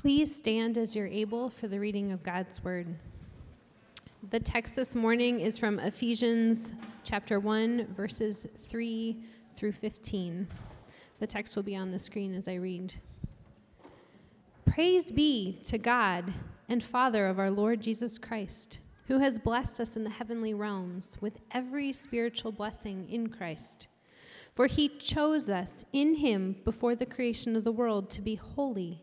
Please stand as you're able for the reading of God's word. The text this morning is from Ephesians chapter 1, verses 3 through 15. The text will be on the screen as I read. Praise be to God and Father of our Lord Jesus Christ, who has blessed us in the heavenly realms with every spiritual blessing in Christ. For he chose us in him before the creation of the world to be holy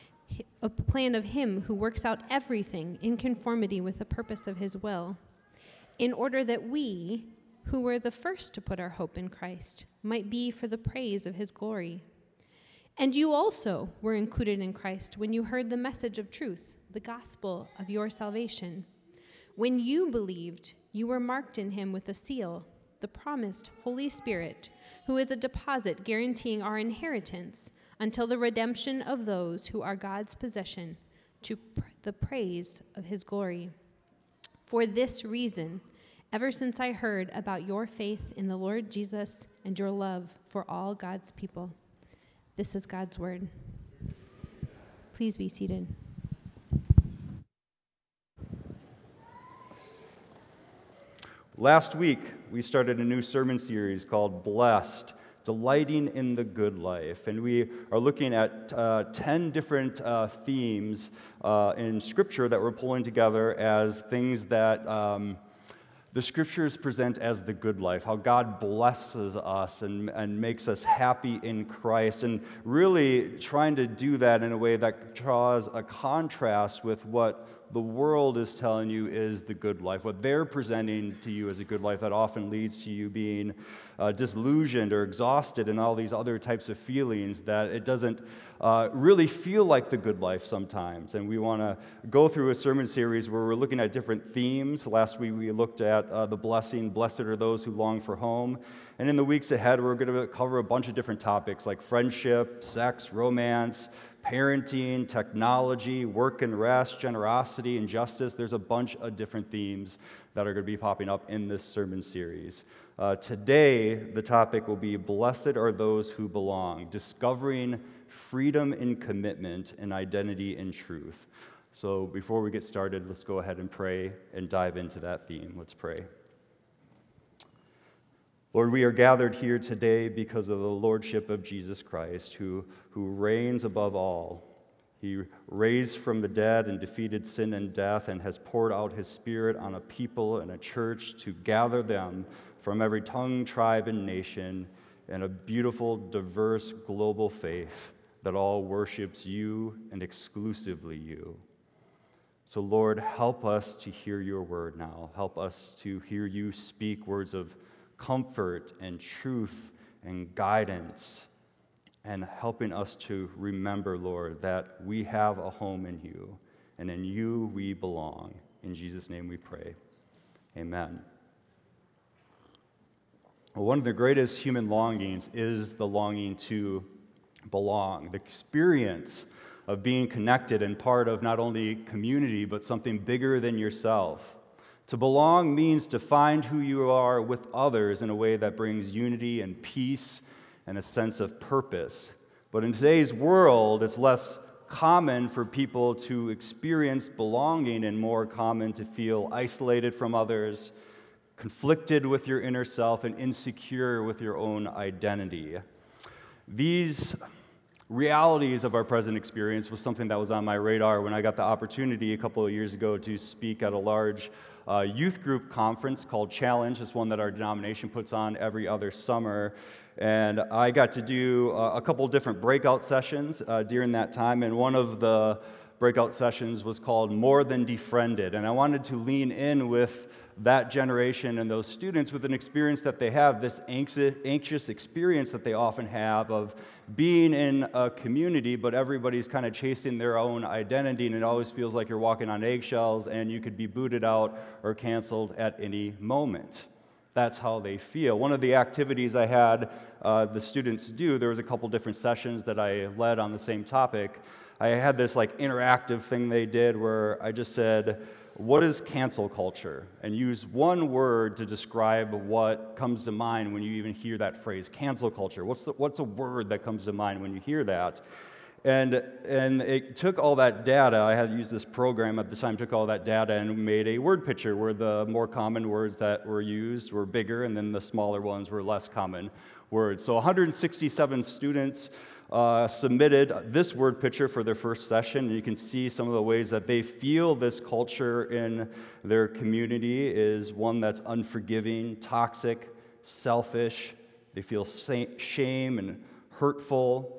a plan of Him who works out everything in conformity with the purpose of His will, in order that we, who were the first to put our hope in Christ, might be for the praise of His glory. And you also were included in Christ when you heard the message of truth, the gospel of your salvation. When you believed, you were marked in Him with a seal, the promised Holy Spirit, who is a deposit guaranteeing our inheritance until the redemption of those who are God's possession to pr- the praise of his glory. For this reason, ever since I heard about your faith in the Lord Jesus and your love for all God's people, this is God's word. Please be seated. Last week, we started a new sermon series called Blessed delighting in the good life. And we are looking at uh, 10 different uh, themes uh, in Scripture that we're pulling together as things that. Um, the scriptures present as the good life, how God blesses us and, and makes us happy in Christ, and really trying to do that in a way that draws a contrast with what the world is telling you is the good life, what they're presenting to you as a good life that often leads to you being uh, disillusioned or exhausted and all these other types of feelings that it doesn't uh, really feel like the good life sometimes. And we want to go through a sermon series where we're looking at different themes. Last week we looked at uh, the blessing, blessed are those who long for home. And in the weeks ahead, we're going to cover a bunch of different topics like friendship, sex, romance, parenting, technology, work and rest, generosity, and justice. There's a bunch of different themes that are going to be popping up in this sermon series. Uh, today, the topic will be Blessed are those who belong, discovering freedom in commitment and identity in truth. So, before we get started, let's go ahead and pray and dive into that theme. Let's pray. Lord, we are gathered here today because of the lordship of Jesus Christ, who, who reigns above all. He raised from the dead and defeated sin and death and has poured out his spirit on a people and a church to gather them from every tongue, tribe, and nation in a beautiful, diverse global faith that all worships you and exclusively you. So, Lord, help us to hear your word now. Help us to hear you speak words of comfort and truth and guidance, and helping us to remember, Lord, that we have a home in you, and in you we belong. In Jesus' name we pray. Amen. Well, one of the greatest human longings is the longing to belong, the experience of being connected and part of not only community, but something bigger than yourself. To belong means to find who you are with others in a way that brings unity and peace and a sense of purpose. But in today's world, it's less common for people to experience belonging and more common to feel isolated from others, conflicted with your inner self, and insecure with your own identity. These realities of our present experience was something that was on my radar when I got the opportunity a couple of years ago to speak at a large uh, youth group conference called Challenge. It's one that our denomination puts on every other summer. And I got to do uh, a couple different breakout sessions uh, during that time. And one of the breakout sessions was called More Than Defriended. And I wanted to lean in with that generation and those students with an experience that they have, this anxious experience that they often have of being in a community, but everybody's kind of chasing their own identity, and it always feels like you're walking on eggshells and you could be booted out or canceled at any moment. That's how they feel. One of the activities I had uh, the students do, there was a couple different sessions that I led on the same topic. I had this like interactive thing they did where I just said, what is cancel culture? And use one word to describe what comes to mind when you even hear that phrase, cancel culture. What's, the, what's a word that comes to mind when you hear that? And, and it took all that data, I had used this program at the time, took all that data and made a word picture where the more common words that were used were bigger and then the smaller ones were less common words. So 167 students uh, submitted this word picture for their first session, and you can see some of the ways that they feel this culture in their community is one that's unforgiving, toxic, selfish. They feel shame and hurtful.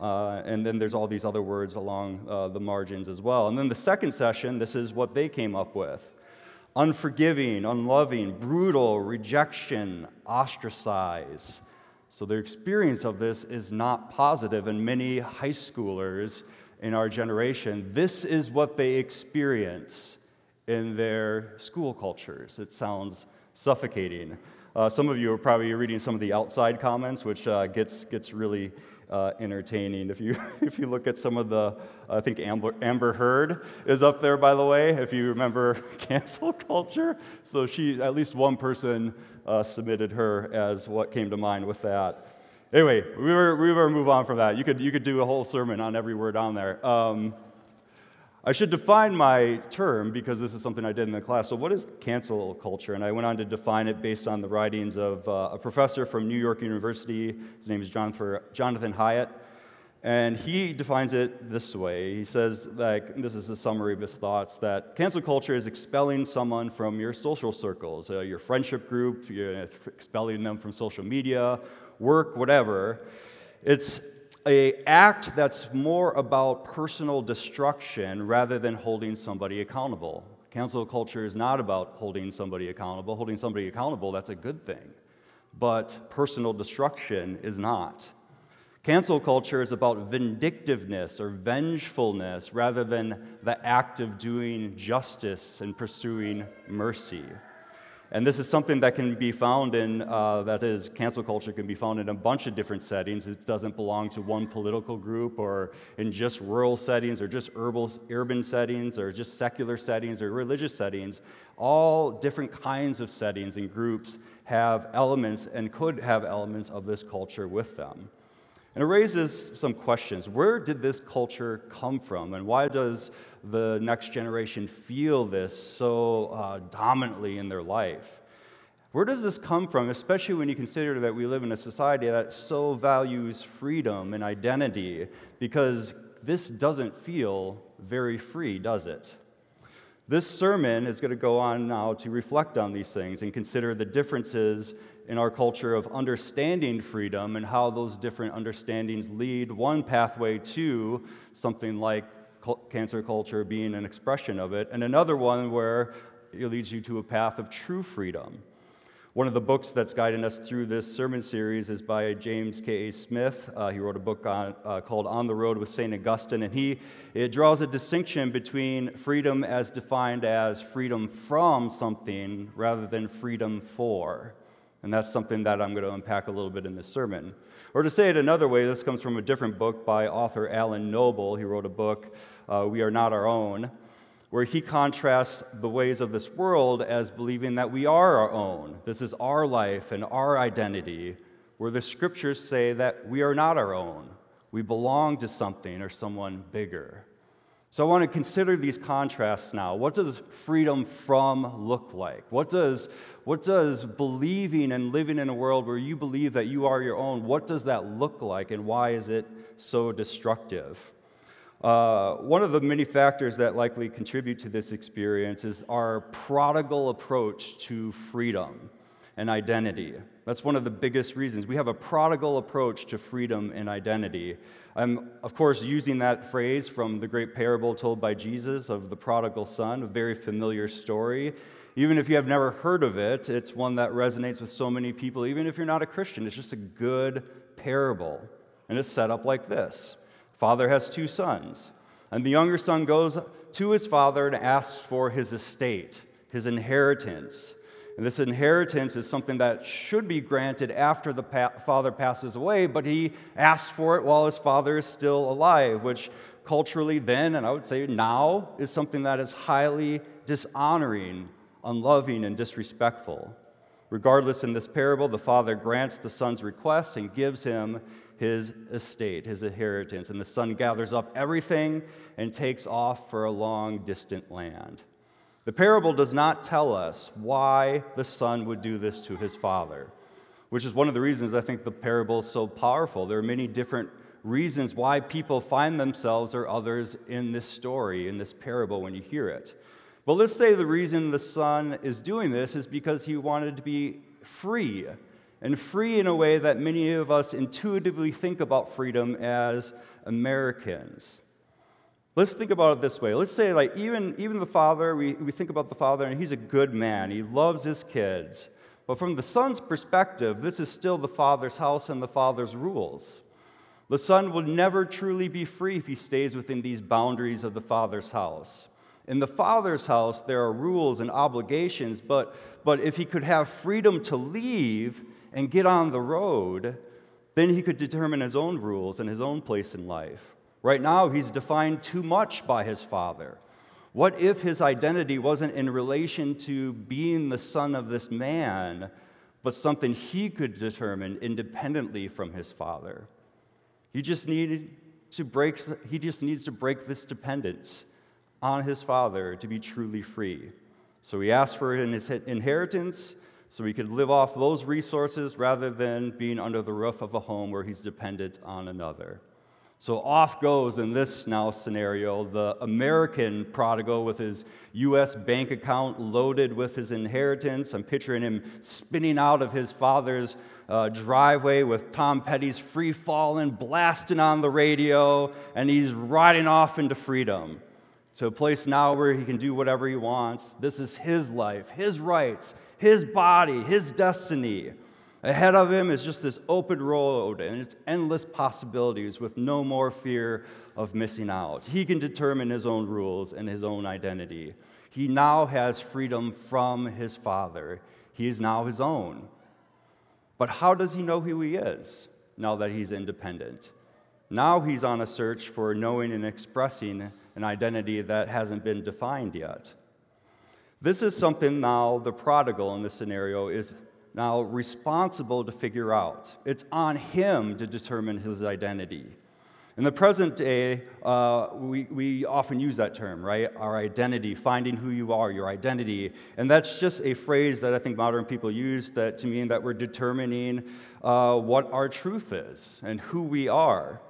Uh, and then there's all these other words along uh, the margins as well. And then the second session, this is what they came up with unforgiving, unloving, brutal, rejection, ostracize. So their experience of this is not positive, and many high schoolers in our generation, this is what they experience in their school cultures. It sounds suffocating. Uh, some of you are probably reading some of the outside comments, which uh, gets, gets really uh, entertaining. If you, if you look at some of the, I think Amber, Amber Heard is up there, by the way, if you remember cancel culture. So she, at least one person uh, submitted her as what came to mind with that. Anyway, we were, we were move on from that. You could, you could do a whole sermon on every word on there. Um, I should define my term because this is something I did in the class. So, what is cancel culture? And I went on to define it based on the writings of uh, a professor from New York University. His name is Jonathan Haidt. And he defines it this way. He says, like, this is a summary of his thoughts, that cancel culture is expelling someone from your social circles, uh, your friendship group, you're expelling them from social media, work, whatever. It's a act that's more about personal destruction rather than holding somebody accountable. Cancel culture is not about holding somebody accountable. Holding somebody accountable, that's a good thing. But personal destruction is not. Cancel culture is about vindictiveness or vengefulness rather than the act of doing justice and pursuing mercy. And this is something that can be found in, uh, that is, cancel culture can be found in a bunch of different settings. It doesn't belong to one political group or in just rural settings or just urban settings or just secular settings or religious settings. All different kinds of settings and groups have elements and could have elements of this culture with them. And it raises some questions. Where did this culture come from? And why does the next generation feel this so uh, dominantly in their life? Where does this come from, especially when you consider that we live in a society that so values freedom and identity? Because this doesn't feel very free, does it? This sermon is going to go on now to reflect on these things and consider the differences in our culture of understanding freedom and how those different understandings lead one pathway to something like cancel culture being an expression of it, and another one where it leads you to a path of true freedom. One of the books that's guiding us through this sermon series is by James K.A. Smith. Uh, he wrote a book on, uh, called On the Road with St. Augustine, and he it draws a distinction between freedom as defined as freedom from something rather than freedom for. And that's something that I'm going to unpack a little bit in this sermon. Or to say it another way, this comes from a different book by author Alan Noble. He wrote a book, uh, We Are Not Our Own, where he contrasts the ways of this world as believing that we are our own. This is our life and our identity, where the scriptures say that we are not our own. We belong to something or someone bigger. So I want to consider these contrasts now. What does freedom from look like? What does, what does believing and living in a world where you believe that you are your own, what does that look like and why is it so destructive? Uh, one of the many factors that likely contribute to this experience is our prodigal approach to freedom and identity. That's one of the biggest reasons. We have a prodigal approach to freedom and identity. I'm, of course, using that phrase from the great parable told by Jesus of the prodigal son, a very familiar story. Even if you have never heard of it, it's one that resonates with so many people, even if you're not a Christian. It's just a good parable. And it's set up like this Father has two sons, and the younger son goes to his father and asks for his estate, his inheritance. And this inheritance is something that should be granted after the pa- father passes away, but he asks for it while his father is still alive, which culturally then, and I would say now, is something that is highly dishonoring, unloving, and disrespectful. Regardless, in this parable, the father grants the son's request and gives him his estate, his inheritance. And the son gathers up everything and takes off for a long, distant land. The parable does not tell us why the son would do this to his father, which is one of the reasons I think the parable is so powerful. There are many different reasons why people find themselves or others in this story, in this parable, when you hear it. But let's say the reason the son is doing this is because he wanted to be free, and free in a way that many of us intuitively think about freedom as Americans. Let's think about it this way. Let's say, like, even, even the father, we, we think about the father, and he's a good man. He loves his kids. But from the son's perspective, this is still the father's house and the father's rules. The son will never truly be free if he stays within these boundaries of the father's house. In the father's house, there are rules and obligations, but, but if he could have freedom to leave and get on the road, then he could determine his own rules and his own place in life. Right now, he's defined too much by his father. What if his identity wasn't in relation to being the son of this man, but something he could determine independently from his father? He just needed to break, he just needs to break this dependence on his father to be truly free. So he asked for his inheritance so he could live off those resources rather than being under the roof of a home where he's dependent on another. So off goes in this now scenario the American prodigal with his US bank account loaded with his inheritance. I'm picturing him spinning out of his father's uh, driveway with Tom Petty's free falling blasting on the radio, and he's riding off into freedom to a place now where he can do whatever he wants. This is his life, his rights, his body, his destiny. Ahead of him is just this open road and its endless possibilities with no more fear of missing out. He can determine his own rules and his own identity. He now has freedom from his father. He is now his own. But how does he know who he is now that he's independent? Now he's on a search for knowing and expressing an identity that hasn't been defined yet. This is something now the prodigal in this scenario is now responsible to figure out. It's on him to determine his identity. In the present day, uh, we, we often use that term, right? Our identity, finding who you are, your identity. And that's just a phrase that I think modern people use that to mean that we're determining uh, what our truth is and who we are.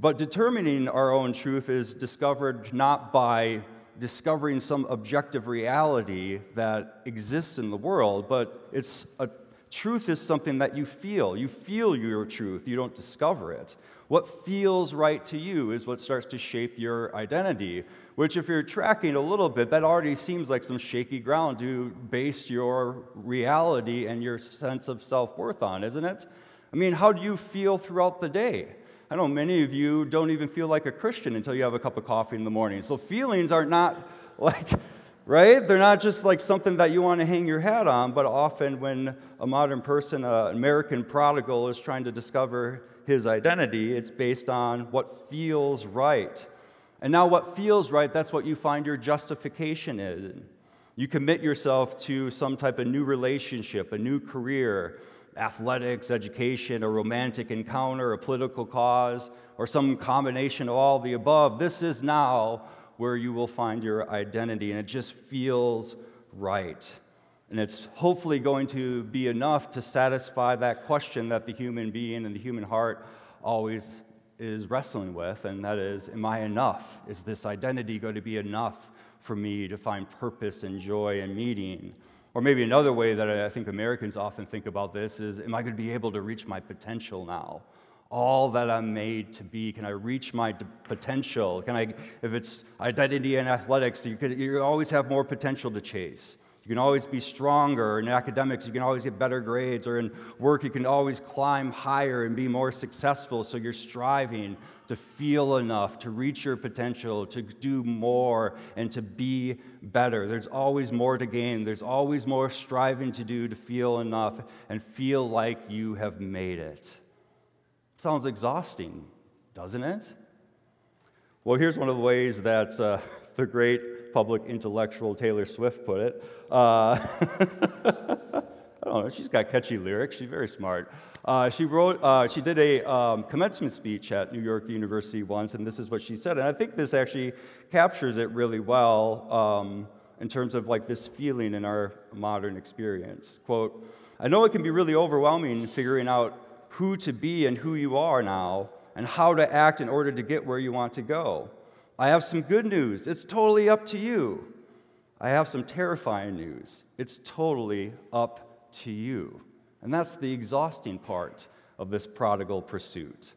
But determining our own truth is discovered not by discovering some objective reality that exists in the world, but it's a truth is something that you feel. You feel your truth, you don't discover it. What feels right to you is what starts to shape your identity, which, if you're tracking a little bit, that already seems like some shaky ground to base your reality and your sense of self worth on, isn't it? I mean, how do you feel throughout the day? I know many of you don't even feel like a Christian until you have a cup of coffee in the morning. So feelings are not like, right? They're not just like something that you want to hang your hat on, but often when a modern person, an American prodigal, is trying to discover his identity, it's based on what feels right. And now, what feels right, that's what you find your justification in. You commit yourself to some type of new relationship, a new career, athletics, education, a romantic encounter, a political cause, or some combination of all the above, this is now where you will find your identity, and it just feels right. And it's hopefully going to be enough to satisfy that question that the human being and the human heart always is wrestling with, and that is, am I enough? Is this identity going to be enough for me to find purpose and joy and meaning? Or maybe another way that I think Americans often think about this is, am I going to be able to reach my potential now? All that I'm made to be, can I reach my potential? Can I, if it's identity and athletics, you, could, you always have more potential to chase. You can always be stronger. In academics, you can always get better grades. Or in work, you can always climb higher and be more successful. So you're striving to feel enough, to reach your potential, to do more, and to be better. There's always more to gain. There's always more striving to do to feel enough and feel like you have made it. Sounds exhausting, doesn't it? Well, here's one of the ways that uh, the great public intellectual Taylor Swift put it. Uh, Know, she's got catchy lyrics, she's very smart. Uh, she, wrote, uh, she did a um, commencement speech at New York University once, and this is what she said. And I think this actually captures it really well um, in terms of like this feeling in our modern experience. Quote, I know it can be really overwhelming figuring out who to be and who you are now, and how to act in order to get where you want to go. I have some good news. It's totally up to you. I have some terrifying news. It's totally up to you. And that's the exhausting part of this prodigal pursuit.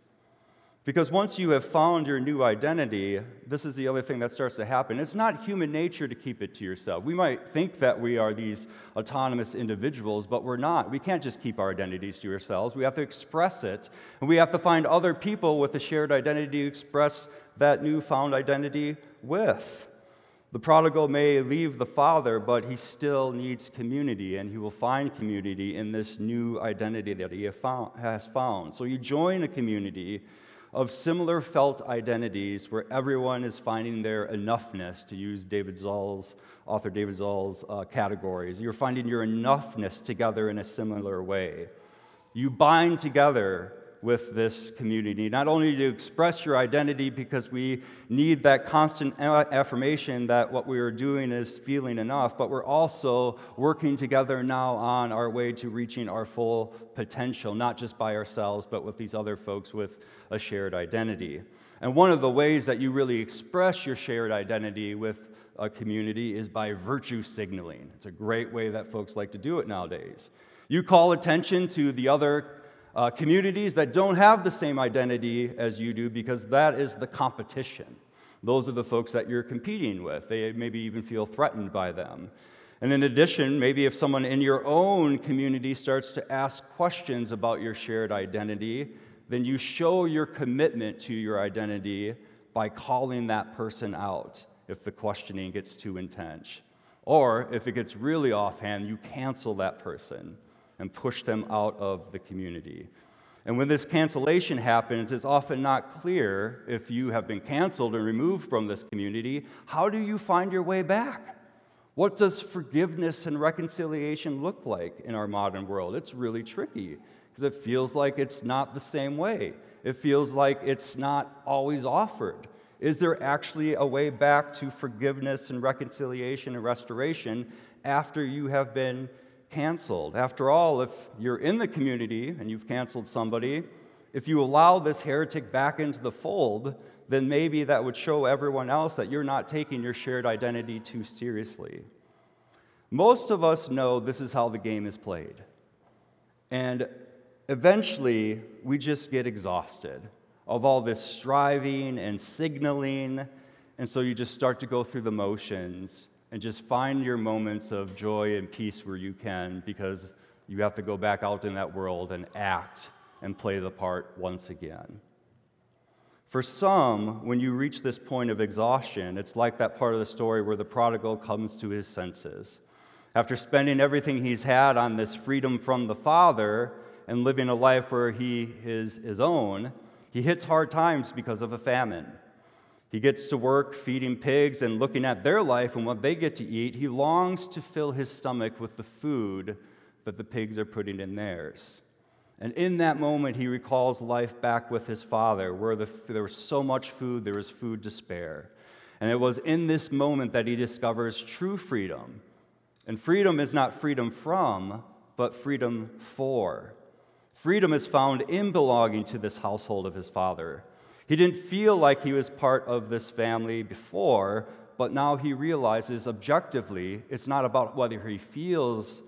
Because once you have found your new identity, this is the other thing that starts to happen. It's not human nature to keep it to yourself. We might think that we are these autonomous individuals, but we're not. We can't just keep our identities to ourselves. We have to express it, and we have to find other people with a shared identity to express that newfound identity with. The prodigal may leave the father, but he still needs community, and he will find community in this new identity that he has found. So you join a community of similar felt identities where everyone is finding their enoughness, to use David Zahl's, author David Zahl's uh, categories. You're finding your enoughness together in a similar way. You bind together with this community, not only to express your identity because we need that constant affirmation that what we are doing is feeling enough, but we're also working together now on our way to reaching our full potential, not just by ourselves, but with these other folks with a shared identity. And one of the ways that you really express your shared identity with a community is by virtue signaling. It's a great way that folks like to do it nowadays. You call attention to the other uh, communities that don't have the same identity as you do because that is the competition. Those are the folks that you're competing with. They maybe even feel threatened by them. And in addition, maybe if someone in your own community starts to ask questions about your shared identity, then you show your commitment to your identity by calling that person out if the questioning gets too intense. Or if it gets really offhand, you cancel that person and push them out of the community. And when this cancellation happens, it's often not clear if you have been canceled and removed from this community, how do you find your way back? What does forgiveness and reconciliation look like in our modern world? It's really tricky because it feels like it's not the same way. It feels like it's not always offered. Is there actually a way back to forgiveness and reconciliation and restoration after you have been canceled. After all, if you're in the community and you've canceled somebody, if you allow this heretic back into the fold, then maybe that would show everyone else that you're not taking your shared identity too seriously. Most of us know this is how the game is played. And eventually, we just get exhausted of all this striving and signaling. And so you just start to go through the motions and just find your moments of joy and peace where you can because you have to go back out in that world and act and play the part once again. For some, when you reach this point of exhaustion, it's like that part of the story where the prodigal comes to his senses. After spending everything he's had on this freedom from the Father and living a life where he is his own, he hits hard times because of a famine. He gets to work feeding pigs and looking at their life and what they get to eat. He longs to fill his stomach with the food that the pigs are putting in theirs. And in that moment, he recalls life back with his father, where the, there was so much food, there was food to spare. And it was in this moment that he discovers true freedom. And freedom is not freedom from, but freedom for. Freedom is found in belonging to this household of his father. He didn't feel like he was part of this family before, but now he realizes objectively it's not about whether he feels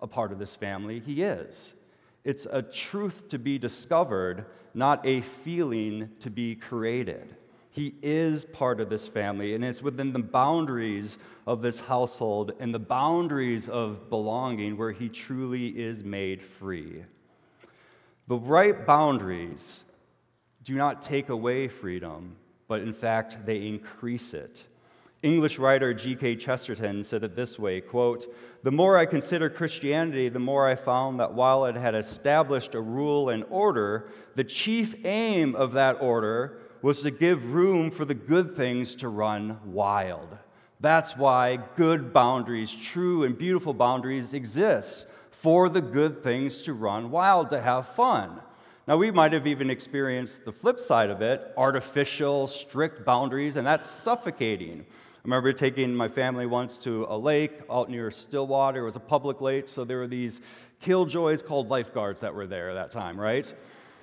a part of this family, he is. It's a truth to be discovered, not a feeling to be created. He is part of this family, and it's within the boundaries of this household and the boundaries of belonging where he truly is made free. The right boundaries do not take away freedom, but in fact, they increase it. English writer G.K. Chesterton said it this way quote, The more I consider Christianity, the more I found that while it had established a rule and order, the chief aim of that order was to give room for the good things to run wild. That's why good boundaries, true and beautiful boundaries, exist for the good things to run wild, to have fun. Now, we might have even experienced the flip side of it artificial, strict boundaries, and that's suffocating. I remember taking my family once to a lake out near Stillwater. It was a public lake, so there were these killjoys called lifeguards that were there at that time, right?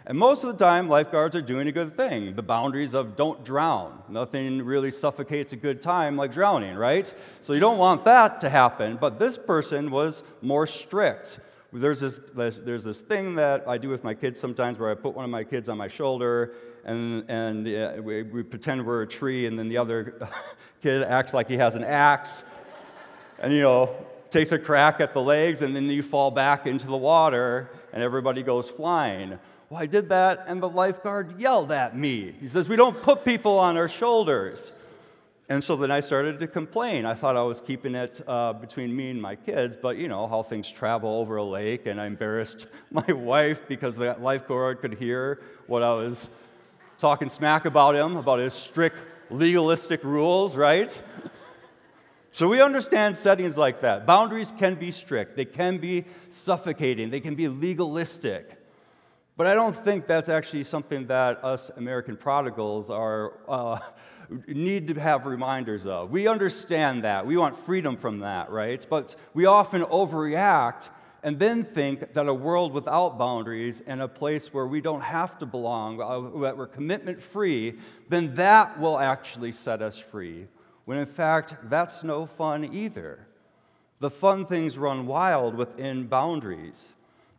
And most of the time, lifeguards are doing a good thing. The boundaries of don't drown. Nothing really suffocates a good time like drowning, right? So you don't want that to happen. But this person was more strict. There's this, there's this thing that I do with my kids sometimes where I put one of my kids on my shoulder and, and uh, we, we pretend we're a tree, and then the other kid acts like he has an axe and, you know, takes a crack at the legs, and then you fall back into the water, and everybody goes flying. Well, I did that, and the lifeguard yelled at me. He says, We don't put people on our shoulders. And so then I started to complain. I thought I was keeping it uh, between me and my kids, but you know how things travel over a lake, and I embarrassed my wife because the lifeguard could hear what I was talking smack about him, about his strict legalistic rules, right? so we understand settings like that. Boundaries can be strict, they can be suffocating, they can be legalistic. But I don't think that's actually something that us American prodigals are. Uh, need to have reminders of. We understand that. We want freedom from that, right? But we often overreact and then think that a world without boundaries and a place where we don't have to belong, uh, that we're commitment free, then that will actually set us free. When in fact, that's no fun either. The fun things run wild within boundaries.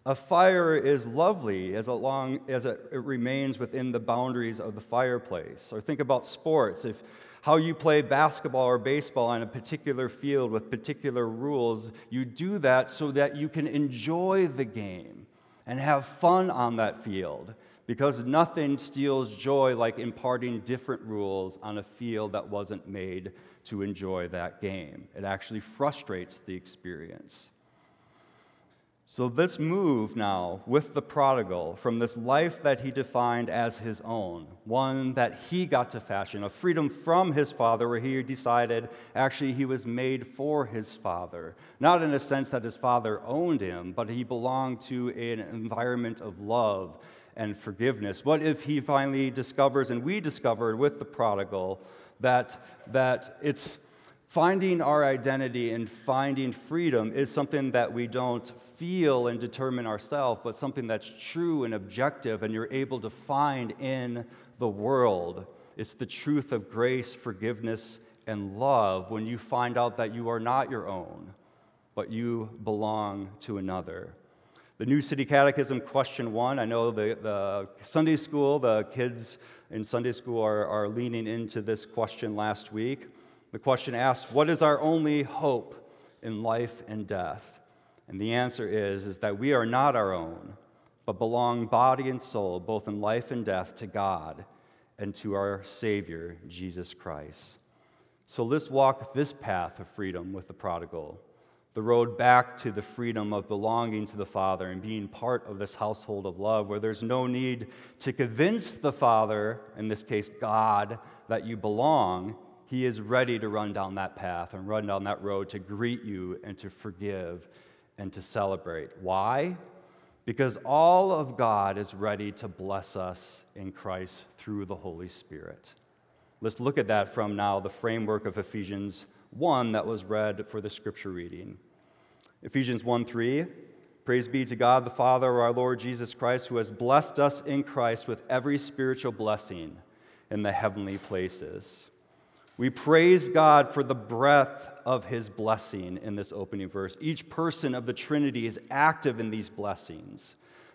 A fire is lovely as long as it remains within the boundaries of the fireplace. Or think about sports. If how you play basketball or baseball on a particular field with particular rules, you do that so that you can enjoy the game and have fun on that field. Because nothing steals joy like imparting different rules on a field that wasn't made to enjoy that game. It actually frustrates the experience. So let's move now with the prodigal from this life that he defined as his own, one that he got to fashion, a freedom from his father, where he decided actually he was made for his father. Not in a sense that his father owned him, but he belonged to an environment of love and forgiveness. What if he finally discovers, and we discovered with the prodigal, that, that it's finding our identity and finding freedom is something that we don't feel and determine ourselves, but something that's true and objective and you're able to find in the world. It's the truth of grace, forgiveness, and love when you find out that you are not your own, but you belong to another. The New City Catechism, question one. I know the, the Sunday school, the kids in Sunday school are, are leaning into this question last week. The question asks, What is our only hope in life and death? And the answer is, is that we are not our own, but belong body and soul, both in life and death, to God and to our Savior, Jesus Christ. So let's walk this path of freedom with the prodigal, the road back to the freedom of belonging to the Father and being part of this household of love where there's no need to convince the Father, in this case God, that you belong. He is ready to run down that path and run down that road to greet you and to forgive and to celebrate. Why? Because all of God is ready to bless us in Christ through the Holy Spirit. Let's look at that from now the framework of Ephesians 1 that was read for the scripture reading. Ephesians 1 3. Praise be to God, the Father of our Lord Jesus Christ, who has blessed us in Christ with every spiritual blessing in the heavenly places. We praise God for the breadth of his blessing in this opening verse. Each person of the Trinity is active in these blessings.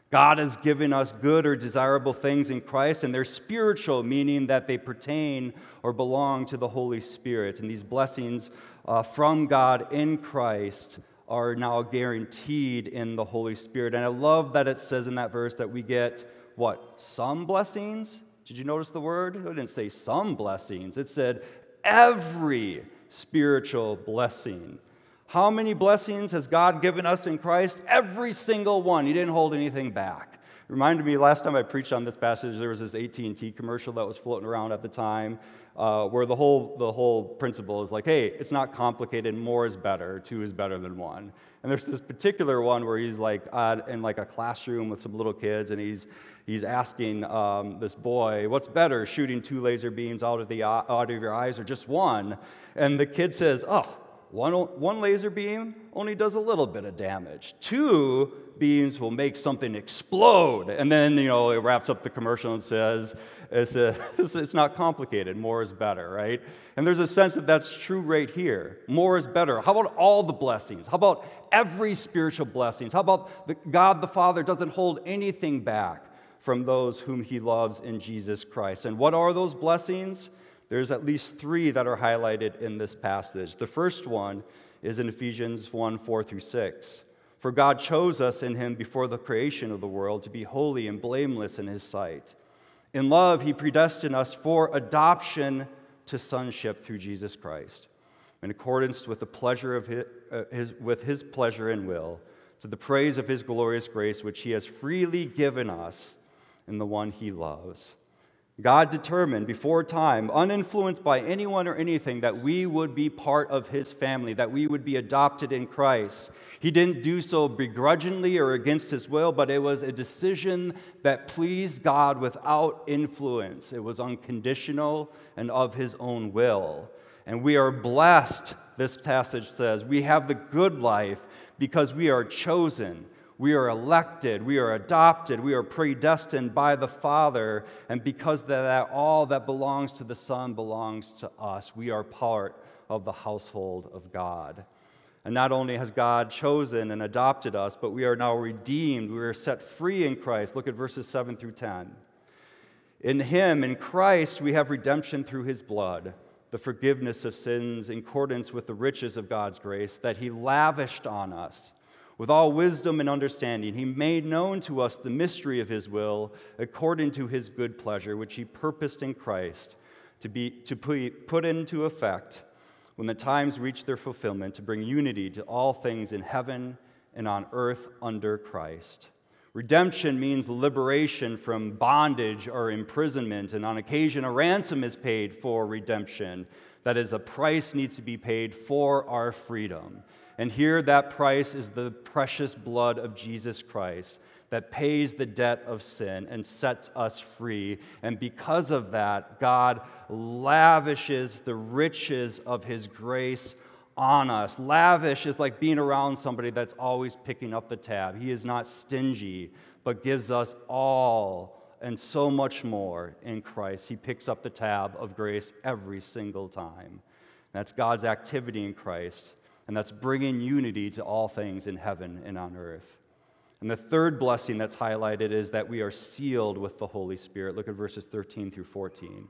God has given us good or desirable things in Christ, and they're spiritual, meaning that they pertain or belong to the Holy Spirit. And these blessings uh, from God in Christ are now guaranteed in the Holy Spirit. And I love that it says in that verse that we get what? Some blessings? Did you notice the word? It didn't say some blessings, it said every spiritual blessing. How many blessings has God given us in Christ? Every single one. He didn't hold anything back. It reminded me last time I preached on this passage, there was this AT&T commercial that was floating around at the time, uh, where the whole the whole principle is like, hey, it's not complicated. More is better. Two is better than one. And there's this particular one where he's like uh, in like a classroom with some little kids, and he's he's asking um, this boy, "What's better, shooting two laser beams out of the out of your eyes, or just one?" And the kid says, "Oh." One, one laser beam only does a little bit of damage. Two beams will make something explode. And then, you know, it wraps up the commercial and says, it's, it's not complicated. More is better, right? And there's a sense that that's true right here. More is better. How about all the blessings? How about every spiritual blessings? How about the, God the Father doesn't hold anything back from those whom he loves in Jesus Christ? And what are those blessings? There's at least three that are highlighted in this passage. The first one is in Ephesians 1 4 through 6. For God chose us in him before the creation of the world to be holy and blameless in his sight. In love, he predestined us for adoption to sonship through Jesus Christ, in accordance with the pleasure of his, uh, his, with his pleasure and will, to the praise of his glorious grace, which he has freely given us in the one he loves. God determined before time, uninfluenced by anyone or anything, that we would be part of his family, that we would be adopted in Christ. He didn't do so begrudgingly or against his will, but it was a decision that pleased God without influence. It was unconditional and of his own will. And we are blessed, this passage says. We have the good life because we are chosen we are elected, we are adopted, we are predestined by the Father, and because of that all that belongs to the Son belongs to us, we are part of the household of God. And not only has God chosen and adopted us, but we are now redeemed. We are set free in Christ. Look at verses 7 through 10. In Him, in Christ, we have redemption through His blood, the forgiveness of sins in accordance with the riches of God's grace that He lavished on us with all wisdom and understanding, he made known to us the mystery of his will according to his good pleasure, which he purposed in Christ to, be, to put into effect when the times reach their fulfillment, to bring unity to all things in heaven and on earth under Christ. Redemption means liberation from bondage or imprisonment, and on occasion, a ransom is paid for redemption. That is, a price needs to be paid for our freedom. And here, that price is the precious blood of Jesus Christ that pays the debt of sin and sets us free. And because of that, God lavishes the riches of His grace on us. Lavish is like being around somebody that's always picking up the tab. He is not stingy, but gives us all and so much more in Christ. He picks up the tab of grace every single time. That's God's activity in Christ and that's bringing unity to all things in heaven and on earth. And the third blessing that's highlighted is that we are sealed with the Holy Spirit. Look at verses 13 through 14.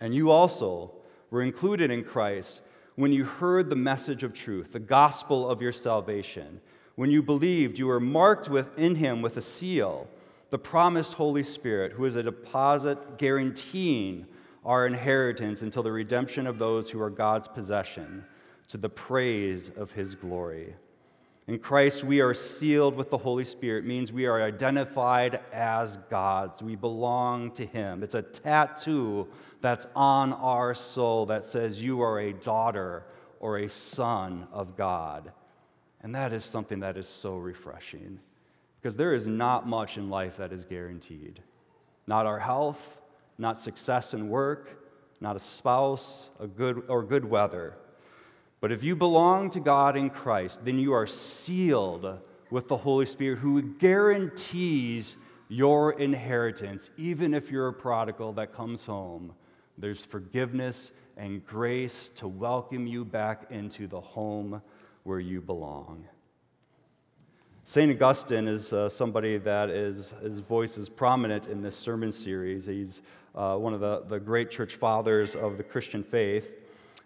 And you also were included in Christ when you heard the message of truth, the gospel of your salvation. When you believed, you were marked within him with a seal, the promised Holy Spirit, who is a deposit guaranteeing our inheritance until the redemption of those who are God's possession to the praise of his glory. In Christ, we are sealed with the Holy Spirit, it means we are identified as God's. We belong to Him. It's a tattoo that's on our soul that says, You are a daughter or a son of God. And that is something that is so refreshing because there is not much in life that is guaranteed. Not our health, not success in work, not a spouse, a good, or good weather. But if you belong to God in Christ, then you are sealed with the Holy Spirit who guarantees your inheritance, even if you're a prodigal that comes home. There's forgiveness and grace to welcome you back into the home where you belong. St. Augustine is uh, somebody that is, his voice is prominent in this sermon series. He's uh, one of the, the great church fathers of the Christian faith.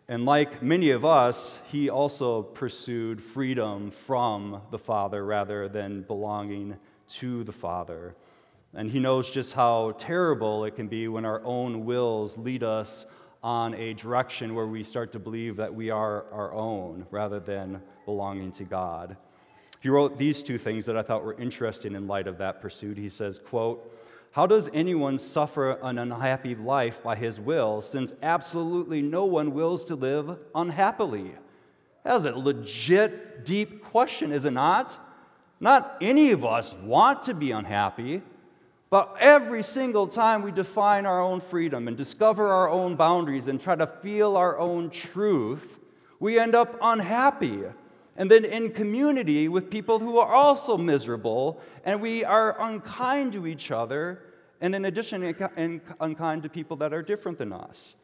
And like many of us, he also pursued freedom from the Father rather than belonging to the Father. And he knows just how terrible it can be when our own wills lead us on a direction where we start to believe that we are our own rather than belonging to God. He wrote these two things that I thought were interesting in light of that pursuit. He says, quote, how does anyone suffer an unhappy life by his will, since absolutely no one wills to live unhappily? That is a legit, deep question, is it not? Not any of us want to be unhappy, but every single time we define our own freedom and discover our own boundaries and try to feel our own truth, we end up unhappy and then in community with people who are also miserable, and we are unkind to each other, and in addition, unkind to people that are different than us.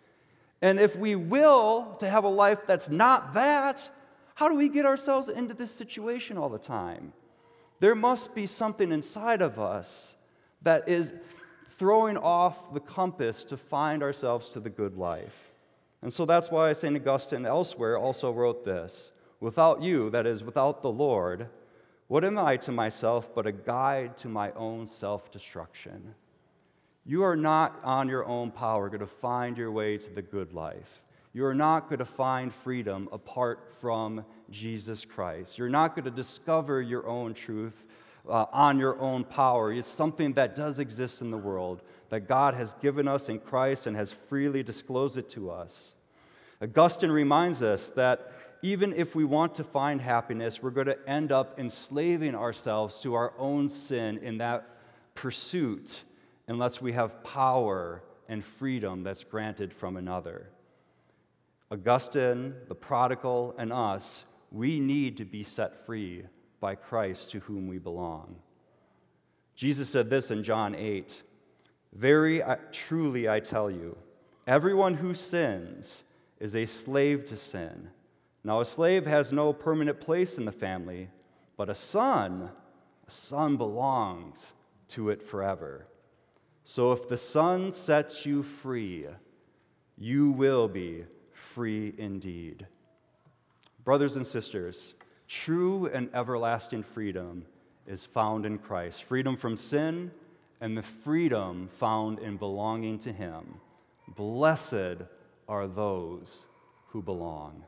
And if we will to have a life that's not that, how do we get ourselves into this situation all the time? There must be something inside of us that is throwing off the compass to find ourselves to the good life. And so that's why St. Augustine elsewhere also wrote this Without you, that is, without the Lord, what am I to myself but a guide to my own self destruction? You are not on your own power going to find your way to the good life. You are not going to find freedom apart from Jesus Christ. You're not going to discover your own truth uh, on your own power. It's something that does exist in the world, that God has given us in Christ and has freely disclosed it to us. Augustine reminds us that even if we want to find happiness, we're going to end up enslaving ourselves to our own sin in that pursuit unless we have power and freedom that's granted from another. Augustine, the prodigal, and us, we need to be set free by Christ to whom we belong. Jesus said this in John 8 Very truly I tell you, everyone who sins is a slave to sin. Now, a slave has no permanent place in the family, but a son, a son belongs to it forever. So if the Son sets you free, you will be free indeed. Brothers and sisters, true and everlasting freedom is found in Christ freedom from sin and the freedom found in belonging to Him. Blessed are those who belong.